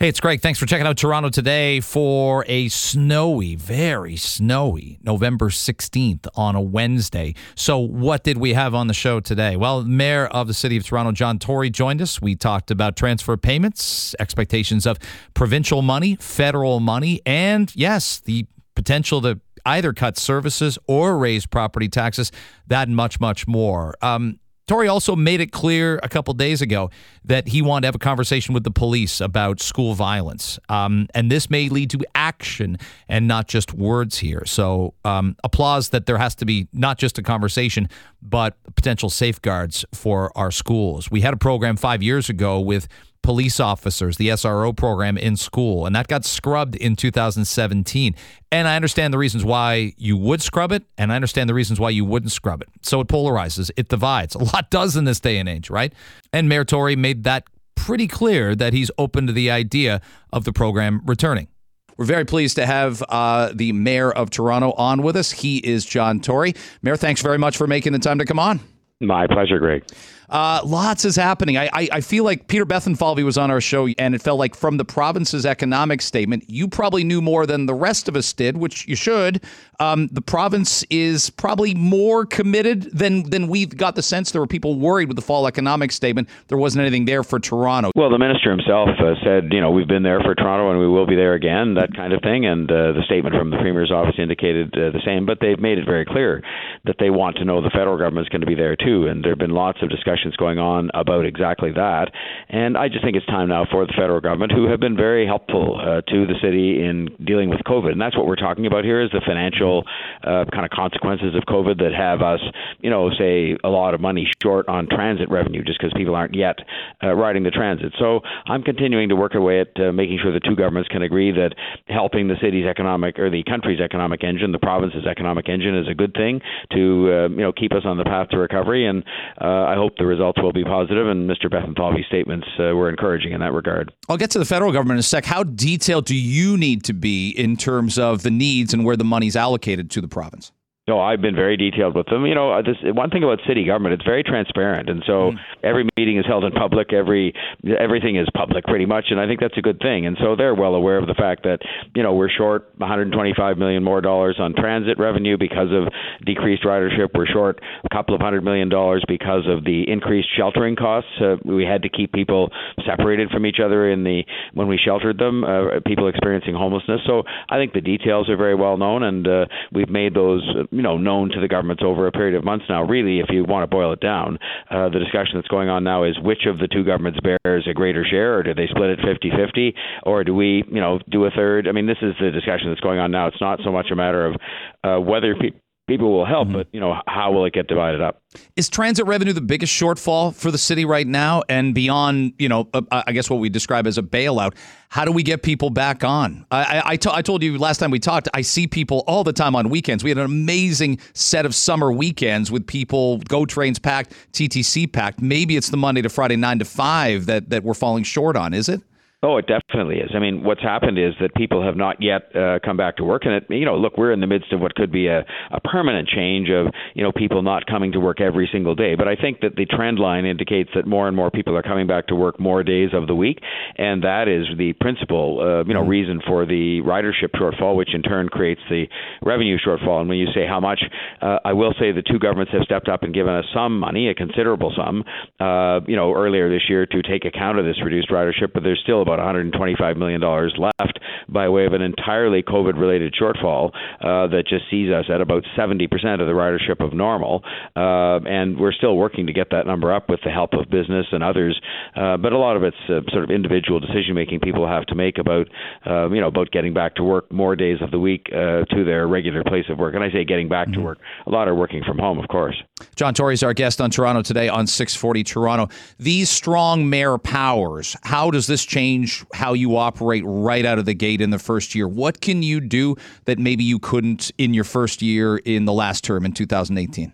Hey, it's Greg. Thanks for checking out Toronto today for a snowy, very snowy November 16th on a Wednesday. So, what did we have on the show today? Well, Mayor of the City of Toronto, John Tory, joined us. We talked about transfer payments, expectations of provincial money, federal money, and yes, the potential to either cut services or raise property taxes, that and much, much more. Um, Tory also made it clear a couple days ago that he wanted to have a conversation with the police about school violence. Um, and this may lead to action and not just words here. So, um, applause that there has to be not just a conversation, but potential safeguards for our schools. We had a program five years ago with police officers, the SRO program in school, and that got scrubbed in 2017. And I understand the reasons why you would scrub it, and I understand the reasons why you wouldn't scrub it. So it polarizes, it divides. A lot does in this day and age, right? And Mayor Tory made that pretty clear that he's open to the idea of the program returning. We're very pleased to have uh, the mayor of Toronto on with us. He is John Tory. Mayor, thanks very much for making the time to come on. My pleasure, Greg. Uh, lots is happening. I, I, I, feel like Peter Bethlenfalvy was on our show, and it felt like from the province's economic statement, you probably knew more than the rest of us did, which you should. Um, the province is probably more committed than than we've got the sense. There were people worried with the fall economic statement. There wasn't anything there for Toronto. Well, the minister himself uh, said, you know, we've been there for Toronto and we will be there again, that kind of thing. And uh, the statement from the premier's office indicated uh, the same. But they've made it very clear that they want to know the federal government's going to be there too. And there have been lots of discussions going on about exactly that. And I just think it's time now for the federal government, who have been very helpful uh, to the city in dealing with COVID. And that's what we're talking about here is the financial uh, kind of consequences of COVID that have us, you know, say a lot of money short on transit revenue just because people aren't yet uh, riding the transit. So I'm continuing to work away at uh, making sure the two governments can agree that helping the city's economic or the country's economic engine, the province's economic engine, is a good thing to uh, you know keep us on the path to recovery. And uh, I hope the results will be. And Mr. Bethlenfalvy's statements uh, were encouraging in that regard. I'll get to the federal government in a sec. How detailed do you need to be in terms of the needs and where the money's allocated to the province? No, I've been very detailed with them. You know, uh, this one thing about city government, it's very transparent, and so mm. every meeting is held in public. Every everything is public, pretty much, and I think that's a good thing. And so they're well aware of the fact that you know we're short 125 million more dollars on transit revenue because of decreased ridership. We're short a couple of hundred million dollars because of the increased sheltering costs. Uh, we had to keep people separated from each other in the when we sheltered them, uh, people experiencing homelessness. So I think the details are very well known, and uh, we've made those you know known to the governments over a period of months now. Really, if you want to boil it down, uh, the discussion that's going on now is which of the two governments bears a greater share, or do they split it 50-50, or do we you know do a third? I mean, this is the discussion that's going on now. It's not so much a matter of uh, whether people people will help, mm-hmm. but you know, how will it get divided up? Is transit revenue the biggest shortfall for the city right now, and beyond? You know, uh, I guess what we describe as a bailout. How do we get people back on? I I told you last time we talked. I see people all the time on weekends. We had an amazing set of summer weekends with people go trains packed, TTC packed. Maybe it's the Monday to Friday nine to five that that we're falling short on. Is it? Oh, it definitely is. I mean, what's happened is that people have not yet uh, come back to work, and it, you know, look, we're in the midst of what could be a, a permanent change of you know people not coming to work every single day. But I think that the trend line indicates that more and more people are coming back to work more days of the week, and that is the principal uh, you know mm-hmm. reason for the ridership shortfall, which in turn creates the revenue shortfall. And when you say how much, uh, I will say the two governments have stepped up and given us some money, a considerable sum, uh, you know, earlier this year to take account of this reduced ridership, but there's still about 125 million dollars left by way of an entirely COVID-related shortfall uh, that just sees us at about 70% of the ridership of normal, uh, and we're still working to get that number up with the help of business and others. Uh, but a lot of it's uh, sort of individual decision making people have to make about uh, you know about getting back to work more days of the week uh, to their regular place of work. And I say getting back mm-hmm. to work, a lot are working from home, of course. John Tory is our guest on Toronto today on 640 Toronto. These strong mayor powers, how does this change how you operate right out of the gate in the first year? What can you do that maybe you couldn't in your first year in the last term in 2018?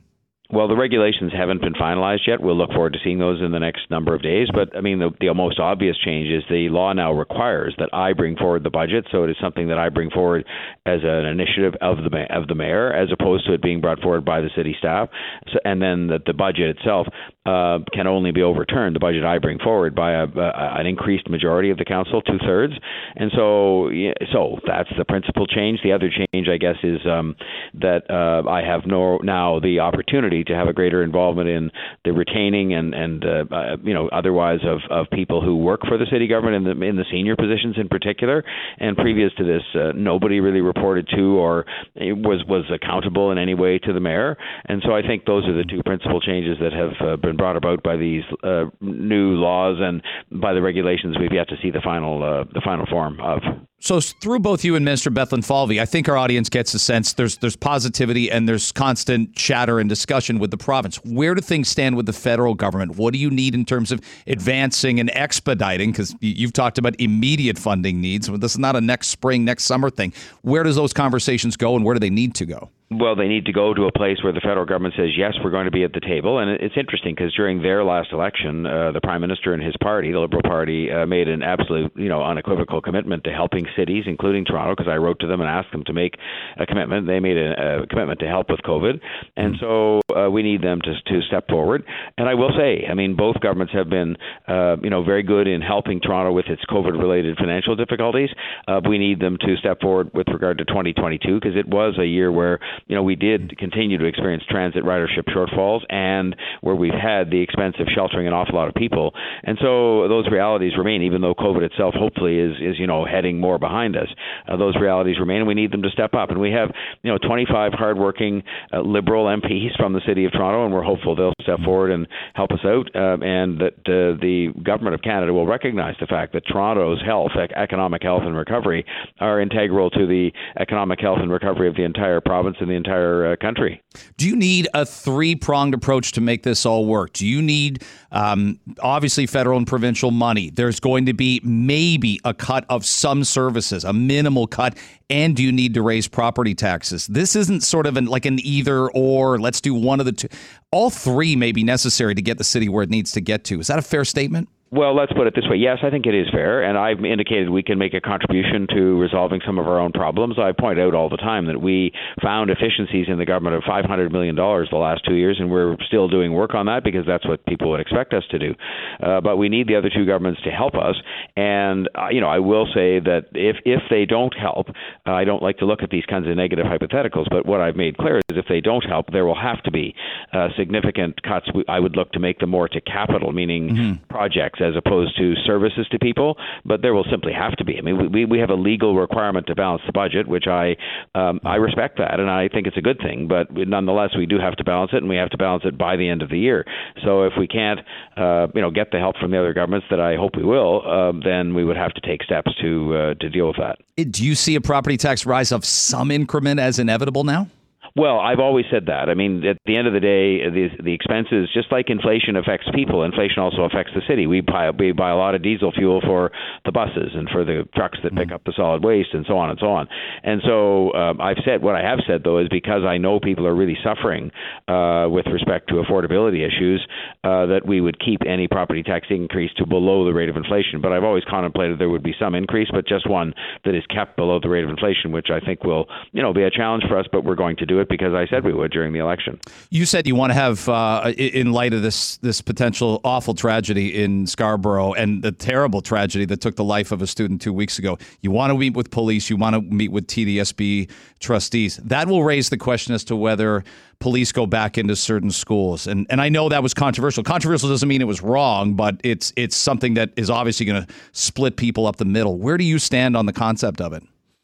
Well, the regulations haven't been finalized yet. We'll look forward to seeing those in the next number of days. But I mean, the, the most obvious change is the law now requires that I bring forward the budget. So it is something that I bring forward as an initiative of the of the mayor, as opposed to it being brought forward by the city staff. So, and then the, the budget itself uh, can only be overturned. The budget I bring forward by a, an increased majority of the council, two thirds, and so so that's the principal change. The other change, I guess, is um, that uh, I have no now the opportunity to have a greater involvement in the retaining and and uh, uh, you know otherwise of of people who work for the city government in the in the senior positions in particular. And previous to this, uh, nobody really reported to or was was accountable in any way to the mayor. And so I think those are the two principal changes that have uh, been brought about by these uh, new laws and by the regulations. We've yet to see the final uh, the final form of. So through both you and Minister Bethlenfalvy, I think our audience gets a sense there's there's positivity and there's constant chatter and discussion with the province. Where do things stand with the federal government? What do you need in terms of advancing and expediting? Because you've talked about immediate funding needs. This is not a next spring, next summer thing. Where does those conversations go, and where do they need to go? Well, they need to go to a place where the federal government says, yes, we're going to be at the table. And it's interesting because during their last election, uh, the prime minister and his party, the Liberal Party, uh, made an absolute, you know, unequivocal commitment to helping cities, including Toronto, because I wrote to them and asked them to make a commitment. They made a, a commitment to help with COVID. And so uh, we need them to, to step forward. And I will say, I mean, both governments have been, uh, you know, very good in helping Toronto with its COVID related financial difficulties. Uh, we need them to step forward with regard to 2022 because it was a year where you know, we did continue to experience transit ridership shortfalls and where we've had the expense of sheltering an awful lot of people. And so those realities remain, even though COVID itself hopefully is, is you know, heading more behind us. Uh, those realities remain, and we need them to step up. And we have, you know, 25 hardworking uh, Liberal MPs from the City of Toronto, and we're hopeful they'll step forward and help us out, uh, and that uh, the Government of Canada will recognize the fact that Toronto's health, economic health and recovery are integral to the economic health and recovery of the entire province and the entire uh, country. Do you need a three pronged approach to make this all work? Do you need um, obviously federal and provincial money? There's going to be maybe a cut of some services, a minimal cut, and do you need to raise property taxes? This isn't sort of an, like an either or. Let's do one of the two. All three may be necessary to get the city where it needs to get to. Is that a fair statement? Well, let's put it this way. Yes, I think it is fair, and I've indicated we can make a contribution to resolving some of our own problems. I point out all the time that we found efficiencies in the government of $500 million the last two years, and we're still doing work on that because that's what people would expect us to do. Uh, but we need the other two governments to help us, and uh, you know, I will say that if if they don't help, uh, I don't like to look at these kinds of negative hypotheticals, but what I've made clear is if they don't help, there will have to be uh, significant cuts. I would look to make them more to capital, meaning mm-hmm. projects as opposed to services to people, but there will simply have to be. I mean, we we have a legal requirement to balance the budget, which I um, I respect that, and I think it's a good thing. But nonetheless, we do have to balance it, and we have to balance it by the end of the year. So if we can't, uh, you know, get the help from the other governments that I hope we will, uh, then we would have to take steps to uh, to deal with that. Do you see a property tax rise of some increment as inevitable now? Well, I've always said that. I mean, at the end of the day, the the expenses, just like inflation affects people, inflation also affects the city. We buy we buy a lot of diesel fuel for the buses and for the trucks that pick mm-hmm. up the solid waste and so on and so on. And so um, I've said what I have said though is because I know people are really suffering uh, with respect to affordability issues, uh, that we would keep any property tax increase to below the rate of inflation. But I've always contemplated there would be some increase, but just one that is kept below the rate of inflation, which I think will you know be a challenge for us. But we're going to do it it because I said we would during the election. You said you want to have, uh, in light of this this potential awful tragedy in Scarborough and the terrible tragedy that took the life of a student two weeks ago, you want to meet with police, you want to meet with TDSB trustees. That will raise the question as to whether police go back into certain schools. And and I know that was controversial. Controversial doesn't mean it was wrong, but it's it's something that is obviously going to split people up the middle. Where do you stand on the concept of it?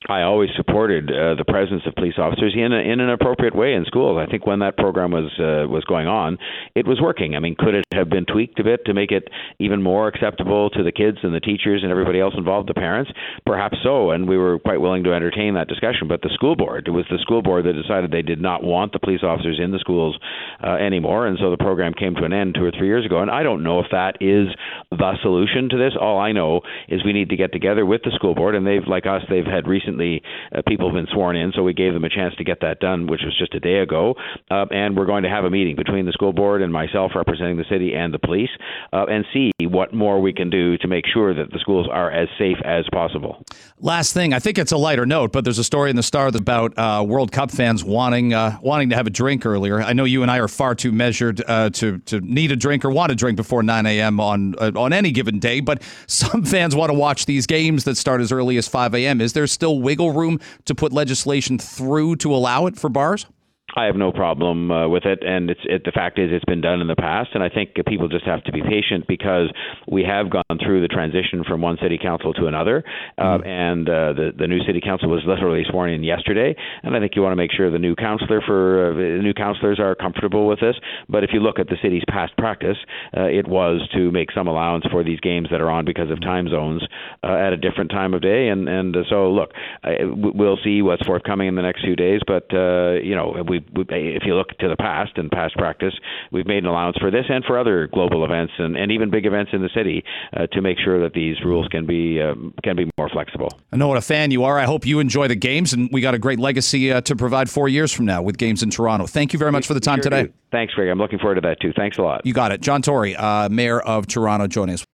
I always supported uh, the presence of police officers in a, in an appropriate way in schools. I think when that program was uh, was going on, it was working. I mean, could it have been tweaked a bit to make it even more acceptable to the kids and the teachers and everybody else involved, the parents? Perhaps so, and we were quite willing to entertain that discussion. But the school board, it was the school board that decided they did not want the police officers in the schools uh, anymore, and so the program came to an end two or three years ago. And I don't know if that is the solution to this. All I know is we need to get together with the school board, and they've, like us, they've had recent recently uh, people have been sworn in, so we gave them a chance to get that done, which was just a day ago. Uh, and we're going to have a meeting between the school board and myself, representing the city and the police, uh, and see what more we can do to make sure that the schools are as safe as possible. Last thing, I think it's a lighter note, but there's a story in the Star about uh, World Cup fans wanting uh, wanting to have a drink earlier. I know you and I are far too measured uh, to to need a drink or want a drink before 9 a.m. on on any given day, but some fans want to watch these games that start as early as 5 a.m. Is there still wiggle room to put legislation through to allow it for bars? I have no problem uh, with it, and it's it, the fact is it's been done in the past, and I think people just have to be patient because we have gone through the transition from one city council to another, uh, mm-hmm. and uh, the the new city council was literally sworn in yesterday, and I think you want to make sure the new councillor for uh, the new councillors are comfortable with this. But if you look at the city's past practice, uh, it was to make some allowance for these games that are on because of time zones uh, at a different time of day, and and so look, I, we'll see what's forthcoming in the next few days, but you know we we, if you look to the past and past practice, we've made an allowance for this and for other global events and, and even big events in the city uh, to make sure that these rules can be um, can be more flexible. I know what a fan you are. I hope you enjoy the games, and we got a great legacy uh, to provide four years from now with games in Toronto. Thank you very much for the time sure today. Do. Thanks, Greg. I'm looking forward to that too. Thanks a lot. You got it, John Tory, uh, Mayor of Toronto, joining us.